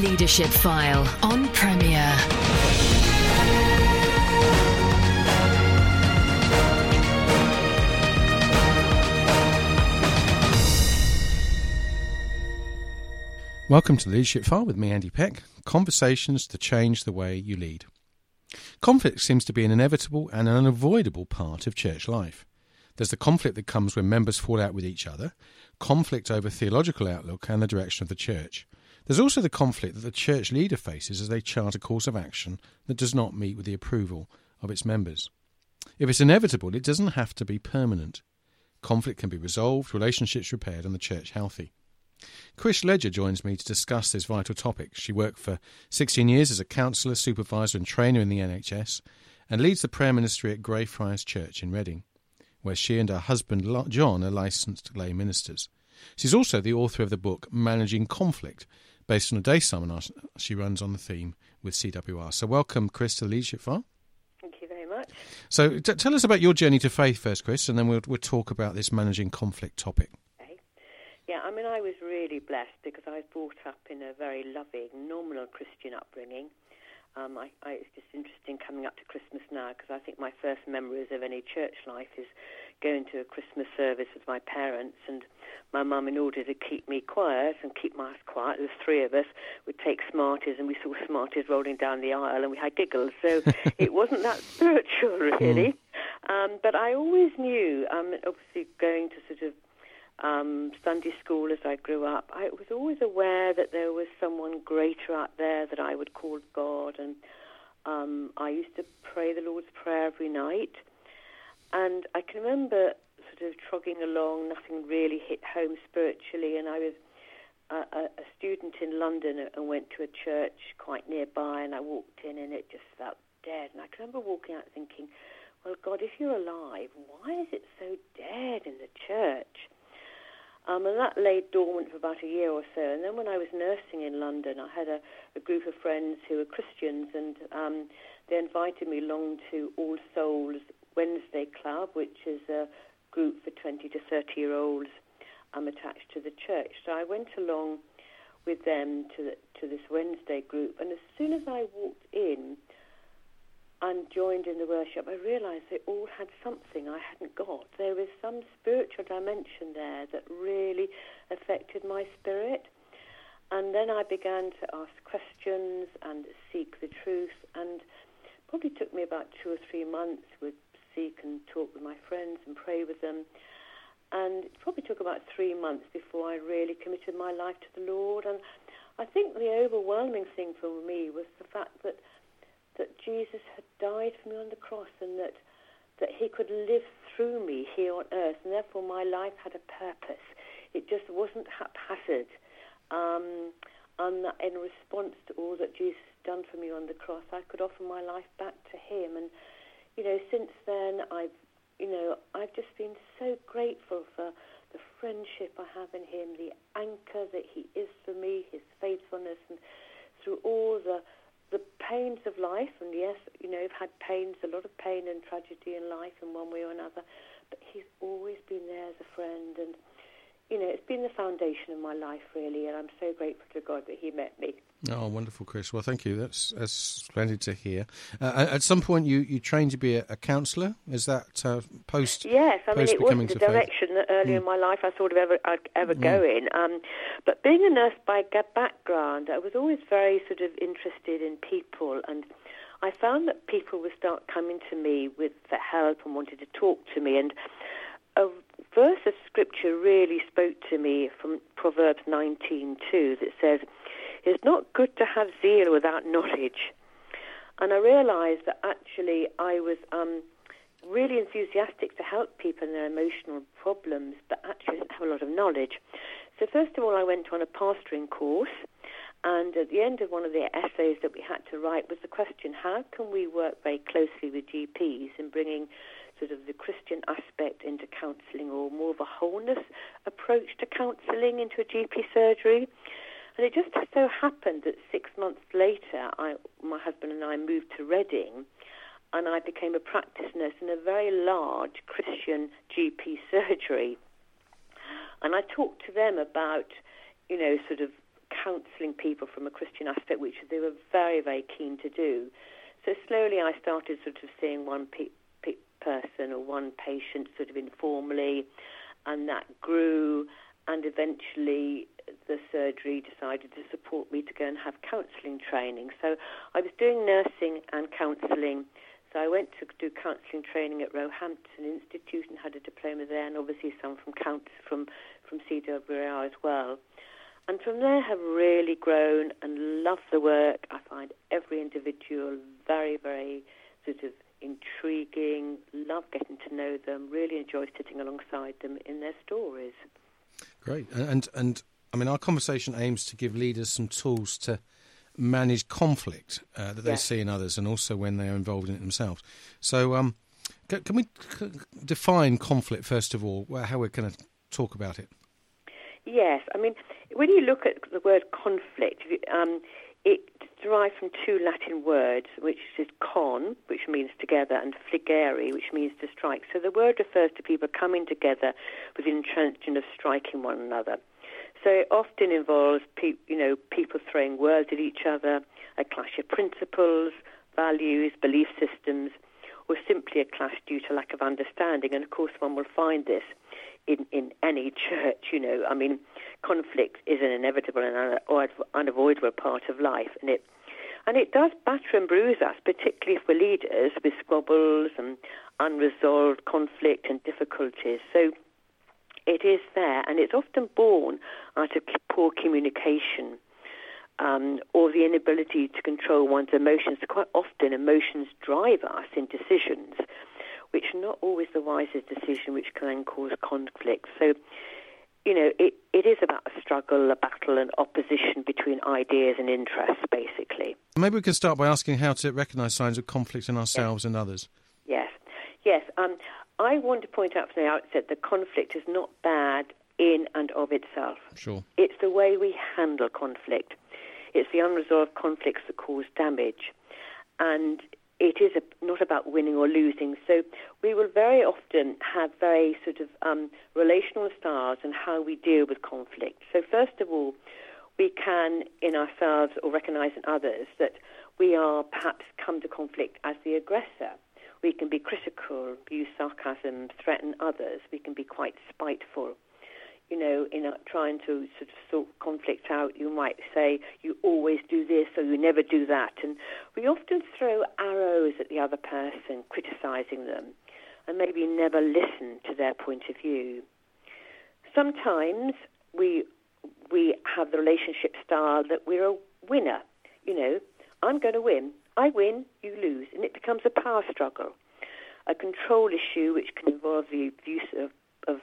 Leadership File on Premier. Welcome to the Leadership File with me, Andy Peck. Conversations to change the way you lead. Conflict seems to be an inevitable and an unavoidable part of church life. There's the conflict that comes when members fall out with each other, conflict over theological outlook and the direction of the church. There's also the conflict that the church leader faces as they chart a course of action that does not meet with the approval of its members. If it's inevitable, it doesn't have to be permanent. Conflict can be resolved, relationships repaired, and the church healthy. Chris Ledger joins me to discuss this vital topic. She worked for 16 years as a counsellor, supervisor, and trainer in the NHS and leads the prayer ministry at Greyfriars Church in Reading, where she and her husband John are licensed lay ministers. She's also the author of the book Managing Conflict, based on a day seminar she runs on the theme with CWR. So, welcome, Chris, to the Leadership File. Thank you very much. So, t- tell us about your journey to faith first, Chris, and then we'll, we'll talk about this managing conflict topic. Okay. Yeah, I mean, I was really blessed because I was brought up in a very loving, nominal Christian upbringing. Um, I, I, it's just interesting coming up to Christmas now because I think my first memories of any church life is going to a Christmas service with my parents and my mum, in order to keep me quiet and keep my house quiet, there's three of us, would take Smarties and we saw Smarties rolling down the aisle and we had giggles. So it wasn't that spiritual, really. Mm. Um, but I always knew, um, obviously going to sort of um, Sunday school as I grew up, I was always aware that there was someone greater out there that I would call God. And um, I used to pray the Lord's Prayer every night. And I can remember sort of trogging along, nothing really hit home spiritually. And I was a, a student in London and went to a church quite nearby. And I walked in and it just felt dead. And I can remember walking out thinking, well, God, if you're alive, why is it so dead in the church? Um, and that lay dormant for about a year or so. And then when I was nursing in London, I had a, a group of friends who were Christians, and um, they invited me along to All Souls Wednesday Club, which is a group for 20 to 30 year olds um, attached to the church. So I went along with them to the, to this Wednesday group, and as soon as I walked in, and joined in the worship, I realized they all had something I hadn't got. There was some spiritual dimension there that really affected my spirit. And then I began to ask questions and seek the truth. And probably took me about two or three months with seek and talk with my friends and pray with them. And it probably took about three months before I really committed my life to the Lord. And I think the overwhelming thing for me was the fact that that Jesus had died for me on the cross and that that he could live through me here on earth and therefore my life had a purpose. It just wasn't haphazard. Um, and in response to all that Jesus done for me on the cross, I could offer my life back to him. And, you know, since then I've, you know, I've just been so grateful for the friendship I have in him, the anchor that he is for me, his faithfulness, and through all the the pains of life, and yes, you know, I've had pains, a lot of pain and tragedy in life in one way or another, but he's always been there as a friend, and you know, it's been the foundation of my life really, and I'm so grateful to God that He met me. Oh, wonderful, Chris. Well, thank you. That's, that's splendid to hear. Uh, at some point, you, you trained to be a, a counsellor. Is that uh, post? Yes, I mean it wasn't the direction faith? that early mm. in my life I thought of ever I'd ever mm. go in. Um, but being a nurse by background, I was always very sort of interested in people, and I found that people would start coming to me with for help and wanted to talk to me, and a verse of scripture really spoke to me from Proverbs 19:2 that says it's not good to have zeal without knowledge. And I realized that actually I was um, really enthusiastic to help people in their emotional problems, but actually didn't have a lot of knowledge. So, first of all, I went on a pastoring course. And at the end of one of the essays that we had to write was the question how can we work very closely with GPs in bringing sort of the Christian aspect into counselling or more of a wholeness approach to counselling into a GP surgery? And it just so happened that six months later, I, my husband and I moved to Reading, and I became a practice nurse in a very large Christian GP surgery. And I talked to them about, you know, sort of counselling people from a Christian aspect, which they were very, very keen to do. So slowly I started sort of seeing one pe- pe- person or one patient sort of informally, and that grew, and eventually the surgery decided to support me to go and have counselling training. So I was doing nursing and counselling. So I went to do counselling training at Roehampton Institute and had a diploma there, and obviously some from count from from CWR as well. And from there have really grown and love the work. I find every individual very, very sort of intriguing, love getting to know them, really enjoy sitting alongside them in their stories. Great. And and I mean our conversation aims to give leaders some tools to manage conflict uh, that they Yes. see in others and also when they're involved in it themselves. So um, can, can we c- define conflict first of all? How we're going to talk about it? Yes, I mean, when you look at the word conflict, um, it's derived from two Latin words, which is con, which means together, and fligere, which means to strike. So the word refers to people coming together with the intention of striking one another. So it often involves, pe- you know, people throwing words at each other, a clash of principles, values, belief systems, or simply a clash due to lack of understanding. And of course, one will find this in, in any church, you know. I mean, conflict is an inevitable and unavoidable part of life, and it and it does batter and bruise us, particularly if we're leaders with squabbles and unresolved conflict and difficulties. So it is there, and it's often born out of poor communication. Um, or the inability to control one's emotions. Quite often, emotions drive us in decisions, which are not always the wisest decision, which can cause conflict. So, you know, it, it is about a struggle, a battle, an opposition between ideas and interests, basically. Maybe we can start by asking how to recognise signs of conflict in ourselves and others. Yes, yes. Um, I want to point out from the outset that conflict is not bad in and of itself. Sure. It's the way we handle conflict. It's the unresolved conflicts that cause damage. And it is a, not about winning or losing. So we will very often have very sort of um, relational styles and how we deal with conflict. So first of all, we can in ourselves or recognize in others that we are perhaps come to conflict as the aggressor. We can be critical, use sarcasm, threaten others. We can be quite spiteful you know, in a, trying to sort of sort conflict out, you might say, you always do this or you never do that. And we often throw arrows at the other person, criticizing them, and maybe never listen to their point of view. Sometimes we, we have the relationship style that we're a winner. You know, I'm going to win. I win, you lose. And it becomes a power struggle, a control issue which can involve the use of, of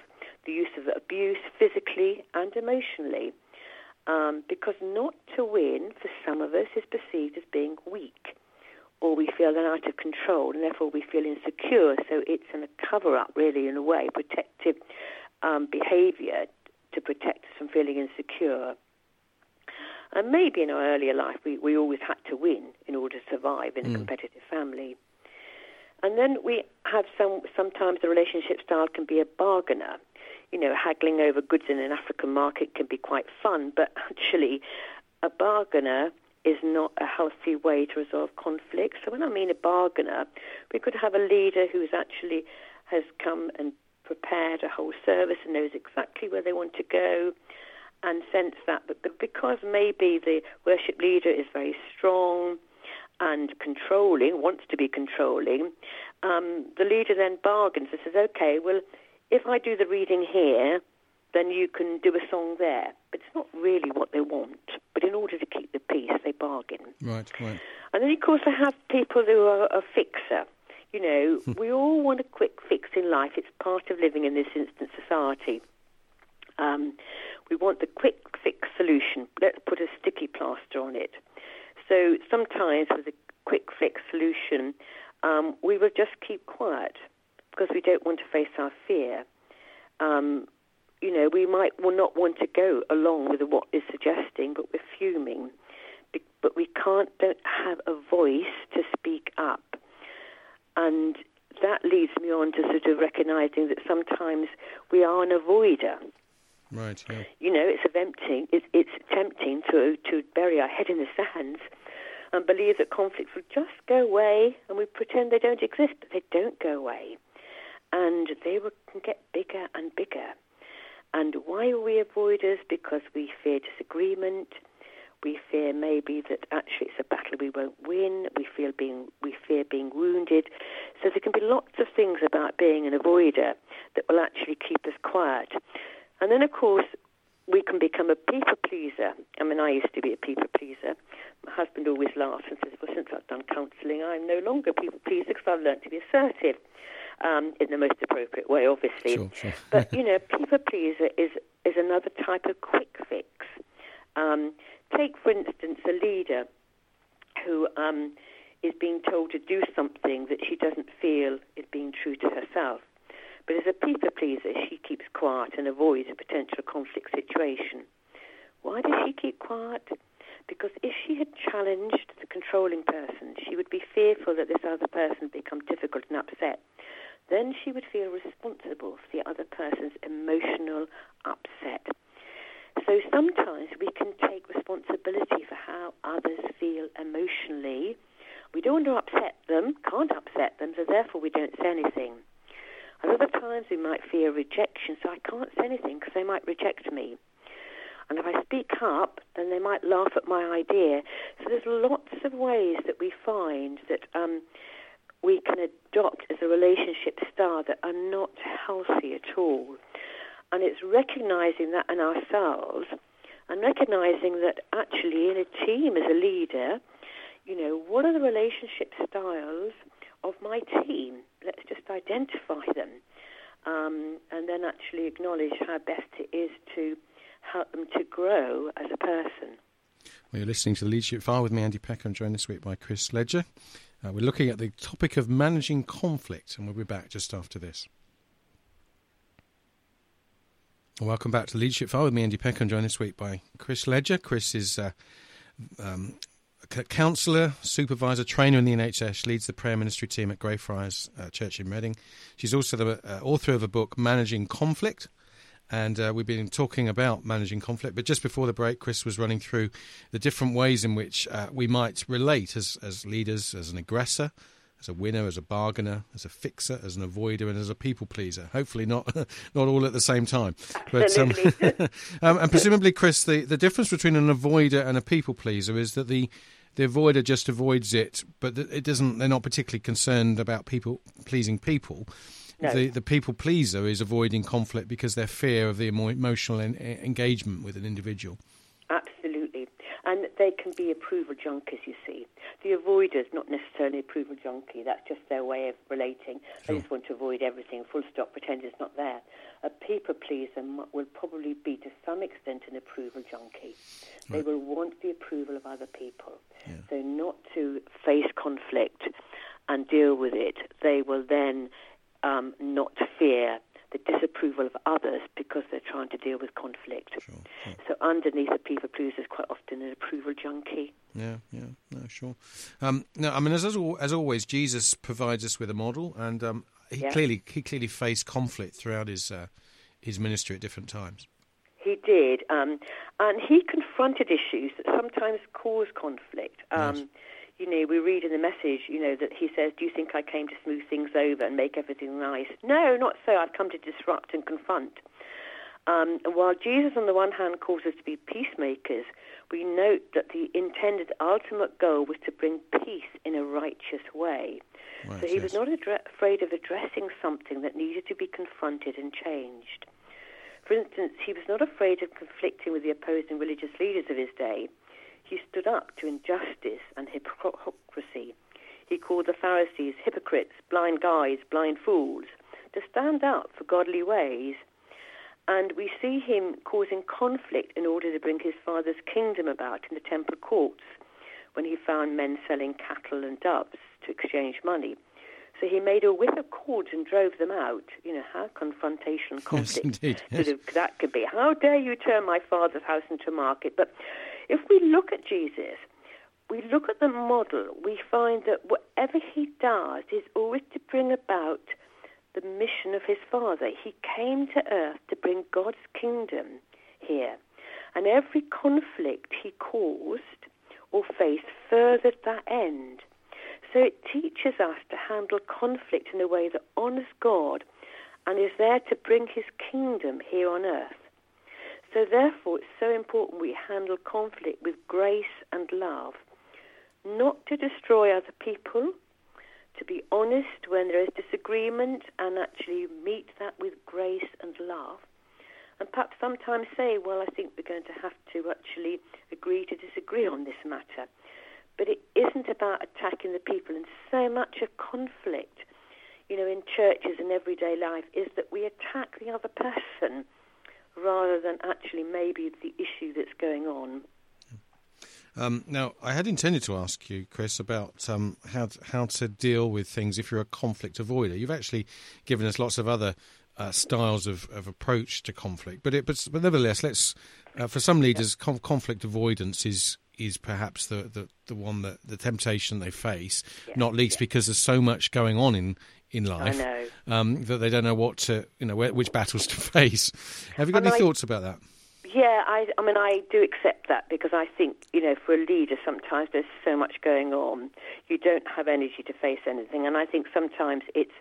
the use of abuse physically and emotionally. Um, because not to win for some of us is perceived as being weak, or we feel out of control, and therefore we feel insecure. So it's in a cover up, really, in a way, protective um, behavior to protect us from feeling insecure. And maybe in our earlier life, we, we always had to win in order to survive in a competitive family. And then we have some, sometimes the relationship style can be a bargainer. You know, haggling over goods in an African market can be quite fun, but actually, a bargainer is not a healthy way to resolve conflict. So when I mean a bargainer, we could have a leader who's actually has come and prepared a whole service and knows exactly where they want to go and sense that. But, because maybe the worship leader is very strong and controlling, wants to be controlling, um, the leader then bargains and says, okay, well, if I do the reading here, then you can do a song there. But it's not really what they want. But in order to keep the peace, they bargain. Right, right. And then, of course, I have people who are a fixer. You know, we all want a quick fix in life. It's part of living in this instant society. Um, we want the quick fix solution. Let's put a sticky plaster on it. So sometimes with a quick fix solution, um, we will just keep quiet because we don't want to face our fear. Um, you know, we might will not want to go along with what is suggesting, but we're fuming. Be- But we can't, don't have a voice to speak up. And that leads me on to sort of recognizing that sometimes we are an avoider. Right. Yeah. You know, it's tempting. It's, it's tempting to to bury our head in the sands and believe that conflicts will just go away, and we pretend they don't exist, but they don't go away, and they will get bigger and bigger. And why are we avoiders? Because we fear disagreement. We fear maybe that actually it's a battle we won't win. We feel being we fear being wounded. So there can be lots of things about being an avoider that will actually keep us quiet. And then of course we can become a people pleaser. I mean, I used to be a people pleaser. My husband always laughs and says, "Well, since I've done counselling, I'm no longer a people pleaser because I've learned to be assertive." Um, in the most appropriate way, obviously. Sure, sure. but you know, people pleaser is is another type of quick fix. Um, take, for instance, a leader who um, is being told to do something that she doesn't feel is being true to herself. But as a people pleaser, she keeps quiet and avoids a potential conflict situation. Why does she keep quiet? Because if she had challenged the controlling person, she would be fearful that this other person become difficult and upset. Then she would feel responsible for the other person's emotional upset. So sometimes we can take responsibility for how others feel emotionally. We don't want to upset them, can't upset them, so therefore we don't say anything. At other times we might fear rejection, so I can't say anything because they might reject me. And if I speak up, then they might laugh at my idea. So there's lots of ways that we find that um, we can adopt as a relationship style that are not healthy at all. And it's recognizing that in ourselves and recognizing that actually in a team as a leader, you know, what are the relationship styles of my team? Let's just identify them um, and then actually acknowledge how best it is to help them to grow as a person. Well, you're listening to the Leadership File with me, Andy Pecker. I'm joined this week by Chris Ledger. Uh, we're looking at the topic of managing conflict, and we'll be back just after this. Welcome back to the Leadership File with me, Andy Pecker. I'm joined this week by Chris Ledger. Chris is uh, um, counsellor, supervisor, trainer in the NHS, leads the prayer ministry team at Greyfriars uh, Church in Reading. She's also the uh, author of a book, Managing Conflict. And uh, we've been talking about managing conflict. But just before the break, Chris was running through the different ways in which uh, we might relate as, as leaders, as an aggressor, as a winner, as a bargainer, as a fixer, as an avoider, and as a people pleaser. Hopefully, not not all at the same time. But um, um, and presumably, Chris, the, the difference between an avoider and a people pleaser is that the the avoider just avoids it, but it doesn't. They're not particularly concerned about people pleasing people. No. The the people pleaser is avoiding conflict because their fear of the emotional en- engagement with an individual. They can be approval junkies, you see. The avoiders, not necessarily approval junkie. That's just their way of relating. Sure. They just want to avoid everything, full stop, pretend it's not there. A people pleaser will probably be, to some extent, an approval junkie. They will want the approval of other people. Yeah. So not to face conflict and deal with it. They will then um, not fear the disapproval of others because they're trying to deal with conflict. Sure, sure. So underneath a people pleaser is quite often an approval junkie. Yeah, yeah, no, sure. Um, no, I mean, as as, as always, Jesus provides us with a model, and um, he Yeah. clearly he clearly faced conflict throughout his uh, his ministry at different times. He did, um, and he confronted issues that sometimes cause conflict. Um. You know, we read in the message, you know, that he says, "Do you think I came to smooth things over and make everything nice?" No, not so. I've come to disrupt and confront. Um, and while Jesus, on the one hand, calls us to be peacemakers, we note that the intended ultimate goal was to bring peace in a righteous way. Right, So he was not adre- afraid of addressing something that needed to be confronted and changed. For instance, he was not afraid of conflicting with the opposing religious leaders of his day. He stood up to injustice and hypocrisy. He called the Pharisees hypocrites, blind guides, blind fools, to stand up for godly ways. And we see him causing conflict in order to bring his father's kingdom about in the temple courts when he found men selling cattle and doves to exchange money. So he made a whip of cords and drove them out. You know, how confrontational conflict indeed, yes. that could be. How dare you turn my father's house into a market? But if we look at Jesus, we look at the model, we find that whatever he does is always to bring about the mission of his Father. He came to earth to bring God's kingdom here. And every conflict he caused or faced furthered that end. So it teaches us to handle conflict in a way that honors God and is there to bring his kingdom here on earth. So therefore, it's so important we handle conflict with grace and love, not to destroy other people, to be honest when there is disagreement and actually meet that with grace and love. And perhaps sometimes say, well, I think we're going to have to actually agree to disagree on this matter. But it isn't about attacking the people. And so much of conflict, you know, in churches and everyday life is that we attack the other person rather than actually maybe the issue that's going on. Um, now, I had intended to ask you, Chris, about um, how to, how to deal with things if you're a conflict avoider. You've actually given us lots of other uh, styles of, of approach to conflict, but it, but, but nevertheless, let's uh, for some leaders, com- conflict avoidance is is perhaps the, the, the one that the temptation they face, yeah. not least yeah. because there's so much going on in in life um, that they don't know what to you know where, which battles to face. Have you got and any I, thoughts about that? Yeah, I, I mean, I do accept that because I think, you know, for a leader, sometimes there's so much going on, you don't have energy to face anything. And I think sometimes it's,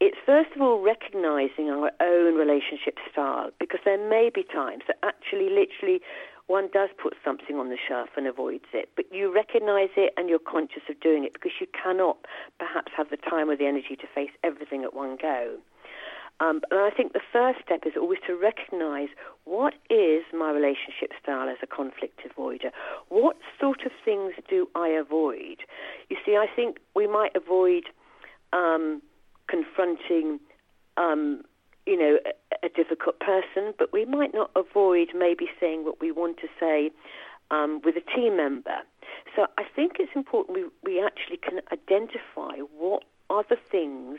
it's first of all recognizing our own relationship style because there may be times that actually, literally, one does put something on the shelf and avoids it, but you recognize it and you're conscious of doing it because you cannot perhaps have the time or the energy to face everything at one go. Um, and I think the first step is always to recognize what is my relationship style as a conflict avoider? What sort of things do I avoid? You see, I think we might avoid um, confronting, um, you know, a, a, difficult person, but we might not avoid maybe saying what we want to say um, with a team member. So I think it's important we, we actually can identify what are the things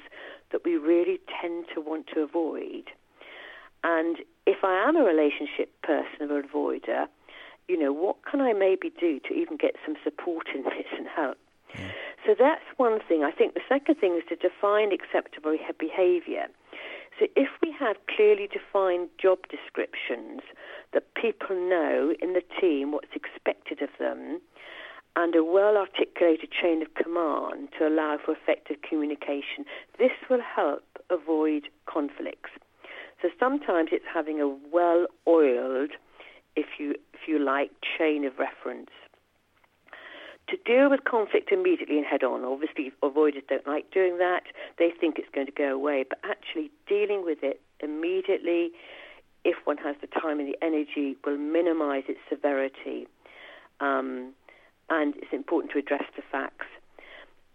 that we really tend to want to avoid. And if I am a relationship person or avoider, you know, what can I maybe do to even get some support in this and help? Yeah. So that's one thing. I think the second thing is to define acceptable behavior. So if we have clearly defined job descriptions that people know in the team what's expected of them, and a well articulated chain of command to allow for effective communication. This will help avoid conflicts. So sometimes it's having a well oiled, if you, if you like, chain of reference. To deal with conflict immediately and head on, obviously avoiders don't like doing that. They think it's going to go away, but actually dealing with it immediately, if one has the time and the energy, will minimize its severity. Um, and it's important to address the facts.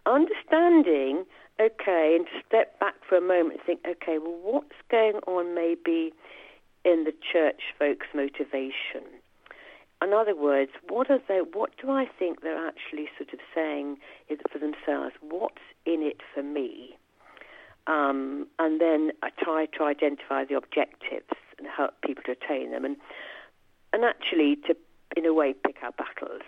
Understanding, okay, and to step back for a moment and think, okay, well, what's going on maybe in the church folks' motivation? In other words, what are they? What do I think they're actually sort of saying for themselves? What's in it for me? Um, and then I try to identify the objectives and help people to attain them, and and actually to, in a way, pick our battles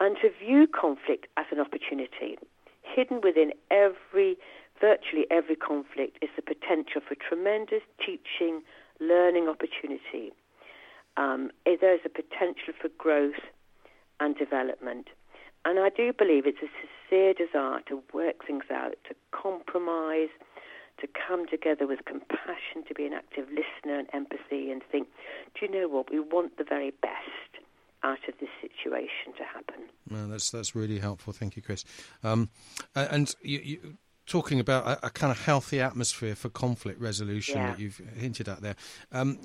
and to view conflict as an opportunity. Hidden within every, virtually every conflict is the potential for tremendous teaching, learning opportunity. Um, there is a potential for growth and development. And I do believe it's a sincere desire to work things out, to compromise, to come together with compassion, to be an active listener and empathy, and think, do you know what? We want the very best out of this situation to happen. That's that's really helpful. Thank you, Chris. Um, and you, you, talking about a, a, kind of healthy atmosphere for conflict resolution yeah. that you've hinted at there. Um,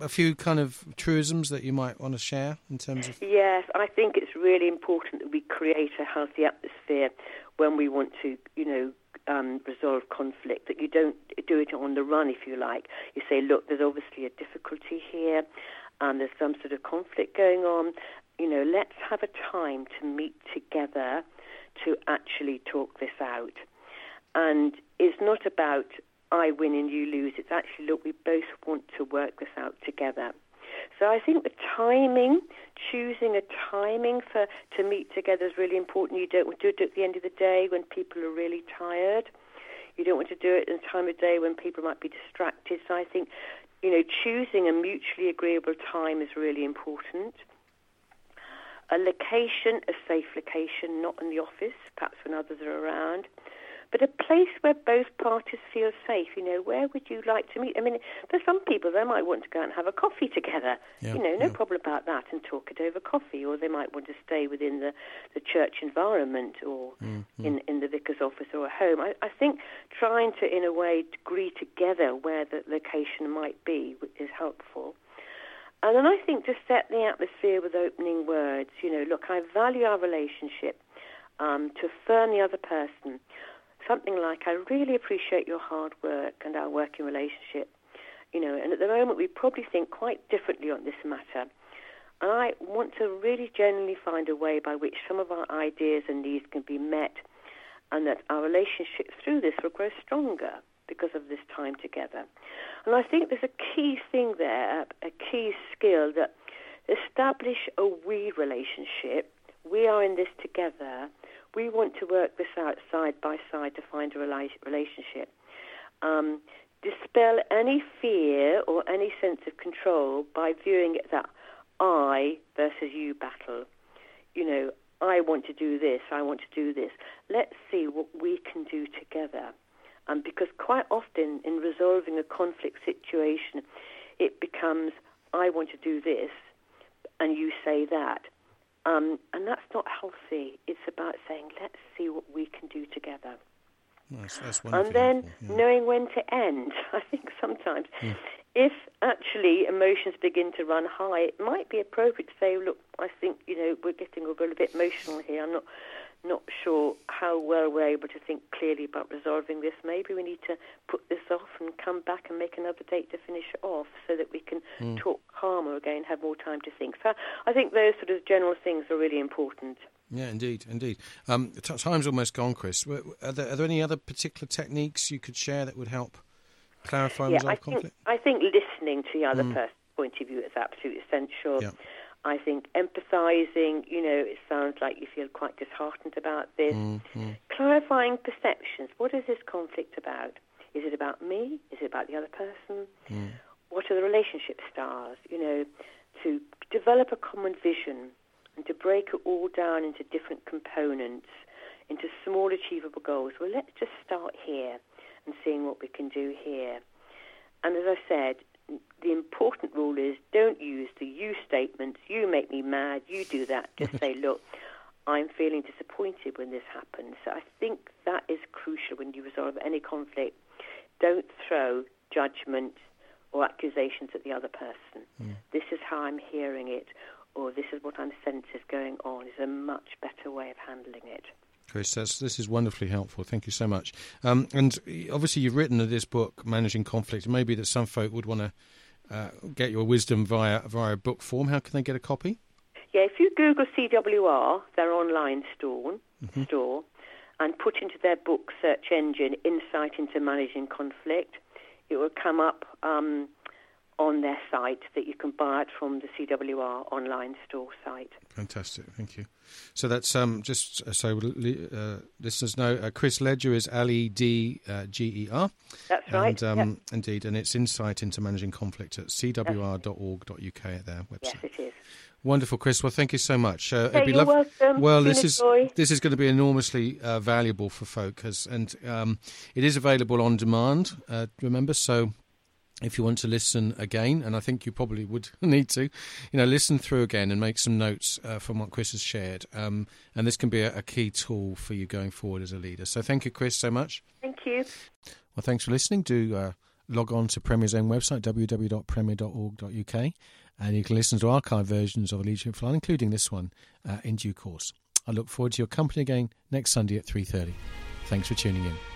a, few kind of truisms that you might want to share in terms of. Yes, I think it's really important that we create a healthy atmosphere when we want to, you know, um, resolve conflict, that you don't do it on the run, if you like. You say, look, there's obviously a difficulty here and there's some sort of conflict going on, you know, let's have a time to meet together to actually talk this out. And it's not about I win and you lose. It's actually, look, we both want to work this out together. So I think the timing, choosing a timing for to meet together is really important. You don't want to do it at the end of the day when people are really tired. You don't want to do it at a time of day when people might be distracted. So I think, you know, choosing a mutually agreeable time is really important. A location, a safe location, not in the office, perhaps when others are around but a place where both parties feel safe. You know, where would you like to meet? I mean, for some people they might want to go and have a coffee together. Yeah, you know, no yeah. problem about that, and talk it over coffee. Or they might want to stay within the, the church environment, or Mm-hmm. in in the vicar's office or a home. I, I think trying to, in a way, agree together where the location might be is helpful. And then I think to set the atmosphere with opening words. You know, look, I value our relationship. Um, to affirm the other person, something like, I really appreciate your hard work and our working relationship. You know, and at the moment we probably think quite differently on this matter. And I want to really genuinely find a way by which some of our ideas and needs can be met and that our relationship through this will grow stronger because of this time together. And I think there's a key thing there, a key skill that establish a we relationship. We are in this together. We want to work this out side by side to find a rela- relationship. Um, dispel any fear or any sense of control by viewing it that I versus you battle. You know, I want to do this, I want to do this. Let's see what we can do together. Um, because quite often in resolving a conflict situation, it becomes, I want to do this, and you say that. Um, and that's not healthy. It's about saying, let's see what we can do together. That's, that's wonderful. And then yeah. knowing when to end. I think sometimes if actually emotions begin to run high, it might be appropriate to say, look, I think, you know, we're getting a little bit emotional here. I'm not not sure how well we're able to think clearly about resolving this. Maybe we need to put this off and come back and make another date to finish it off so that we can Hmm. talk calmer again, have more time to think. So I think those sort of general things are really important. Yeah, indeed, indeed. Um, t- time's almost gone, Chris. Are there, are there any other particular techniques you could share that would help clarify yeah, resolve I think, conflict? I think listening to the other person's point of view is absolutely essential. Yeah. I think empathizing, you know, it sounds like you feel quite disheartened about this. Mm-hmm. Clarifying perceptions. What is this conflict about? Is it about me? Is it about the other person? Mm. What are the relationship styles? You know, to develop a common vision and to break it all down into different components, into small achievable goals. Well, let's just start here and seeing what we can do here. And as I said, the important rule is don't use the you statements, you make me mad, you do that. Just say, look, I'm feeling disappointed when this happens. So I think that is crucial when you resolve any conflict. Don't throw judgment or accusations at the other person. This is how I'm hearing it, or this is what I'm sensing is going on, is a much better way of handling it. Chris, that's, this is wonderfully helpful. Thank you so much. Um, and obviously, you've written this book, Managing Conflict. Maybe that some folk would want to uh, get your wisdom via via book form. How can they get a copy? Yeah, if you Google CWR, their online store, store, and put into their book search engine "Insight into Managing Conflict," it will come up um, on their site that you can buy it from the CWR online store site. Fantastic, thank you. So that's um, just uh, so uh, listeners know. Uh, Chris Ledger is L E D G E R. That's right. And, um, Yep. Indeed, and it's insight into managing conflict at cwr.org.uk at their website. Yes, it is. Wonderful, Chris. Well, thank you so much. Uh, Hey, you're welcome. Well, this is joy. this is going to be enormously uh, valuable for folk, as, and um, it is available on demand. Uh, remember, so if you want to listen again, and I think you probably would need to, you know, listen through again and make some notes uh, from what Chris has shared. Um, and this can be a, a key tool for you going forward as a leader. So, thank you, Chris, so much. Thank you. Well, thanks for listening. Do uh, log on to Premier's own website, www.premier.org.uk, and you can listen to archive versions of Leadership File, including this one, uh, in due course. I look forward to your company again next Sunday at 3.30. Thanks for tuning in.